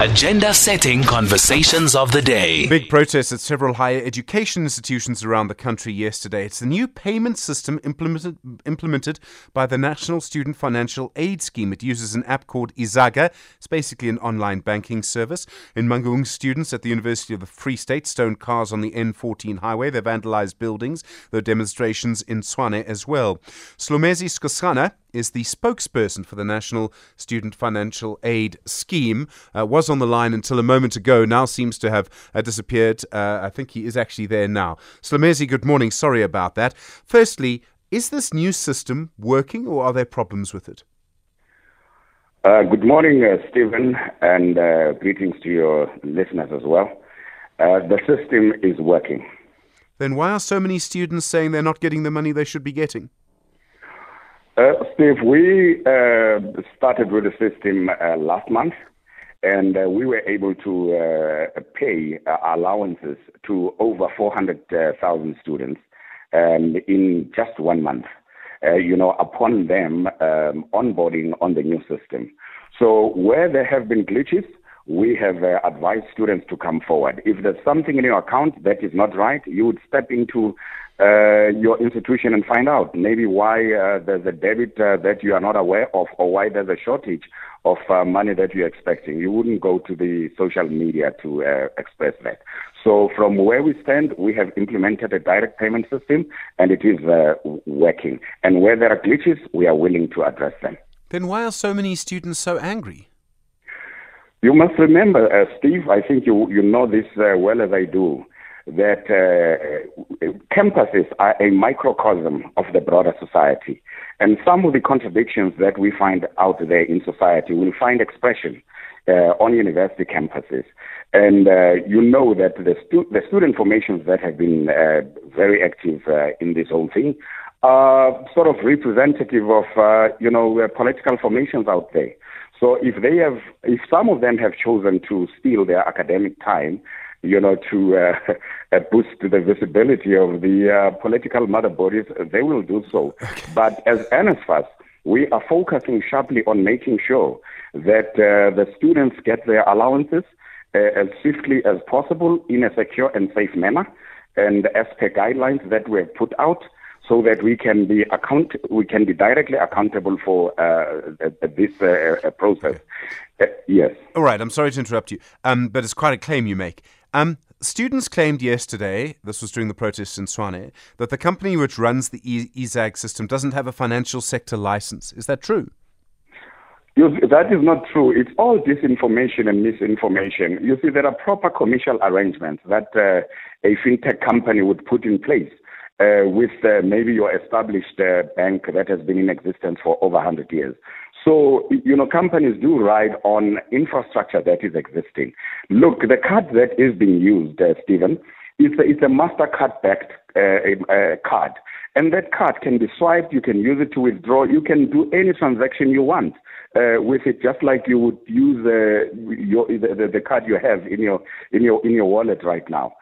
Agenda setting conversations of the day. Big protests at several higher education institutions around the country yesterday. It's the new payment system implemented, implemented by the National Student Financial Aid Scheme. It uses an app called Ezaga. It's basically an online banking service. In Mangaung, students at the University of the Free State stoned cars on the N14 highway. They vandalized buildings. There were demonstrations in Tshwane as well. Slumezi Skosana is the spokesperson for the National Student Financial Aid Scheme. Uh, was on the line until a moment ago, now seems to have uh, disappeared. Uh, I think he is actually there now. Slumezi, good morning. Sorry about that. Firstly, is this new system working or are there problems with it? Uh, good morning, uh, Stephen, and uh, greetings to your listeners as well. the system is working. Then why are so many students saying they're not getting the money they should be getting? Uh, Steve, we uh, started with the system uh, last month, and uh, we were able to uh, pay uh, allowances to over 400,000 students um, in just one month. you know, upon them um, onboarding on the new system. So where there have been glitches, we have uh, advised students to come forward. If there's something in your account that is not right, you would step into uh, your institution and find out maybe why uh, there's a debit uh, that you are not aware of or why there's a shortage of uh, money that you're expecting. You wouldn't go to the social media to uh, express that. So from where we stand, we have implemented a direct payment system and it is uh, working. And where there are glitches, we are willing to address them. Then why are so many students so angry? You must remember, uh, Steve, I think you, you know this uh, well as I do, that uh, campuses are a microcosm of the broader society. And some of the contradictions that we find out there in society will find expression uh, on university campuses. And uh, you know that the, stu- the student formations that have been uh, very active in this whole thing are sort of representative of, you know, political formations out there. So if they have, if some of them have chosen to steal their academic time, you know, to uh, boost the visibility of the uh, political mother bodies, they will do so. Okay. But as NSFAS, we are focusing sharply on making sure that uh, the students get their allowances uh, as swiftly as possible in a secure and safe manner, and as per guidelines that we have put out so that we can be account we can be directly accountable for uh, this uh, uh, process. Uh, yes. All right. I'm sorry to interrupt you, um, but it's quite a claim you make. Um, students claimed yesterday, this was during the protests in Tshwane, that the company which runs the EZAG system doesn't have a financial sector license. Is that true? that is not true. It's all disinformation and misinformation. You see, there are proper commercial arrangements that uh, a fintech company would put in place uh, with uh, maybe your established uh, bank that has been in existence for over 100 years. So, you know, companies do ride on infrastructure that is existing. Look, the card that is being used, uh, Stephen, it's a, it's a MasterCard backed uh, uh, card. And that card can be swiped, you can use it to withdraw, you can do any transaction you want. Uh, with it, just like you would use uh, your, the, the, card you have in your in your in your wallet right now.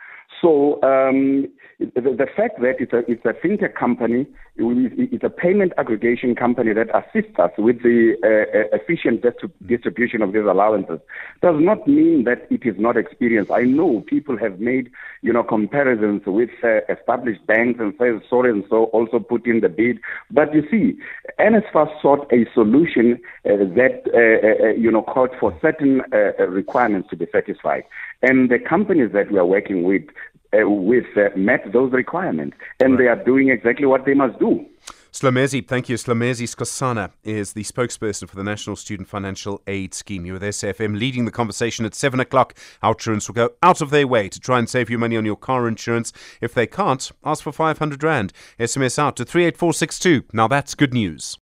So um, the, the, fact that it's a, it's a fintech company, it's a payment aggregation company that assists us with the uh, uh efficient distribution of these allowances does not mean that it is not experienced. I know people have made, you know, comparisons with uh, established banks and says so and so also put in the bid. But you see, NSFAS sought a solution uh, that, uh, uh, you know, called for certain requirements to be satisfied. And the companies that we are working with uh, with uh, met those requirements, and right. they are doing exactly what they must do. Slumezi, thank you. Slumezi Skosana is the spokesperson for the National Student Financial Aid Scheme. You're with SAFM leading the conversation at 7 o'clock. Outsurance will go out of their way to try and save you money on your car insurance. If they can't, ask for 500 Rand. SMS out to 38462. Now that's good news.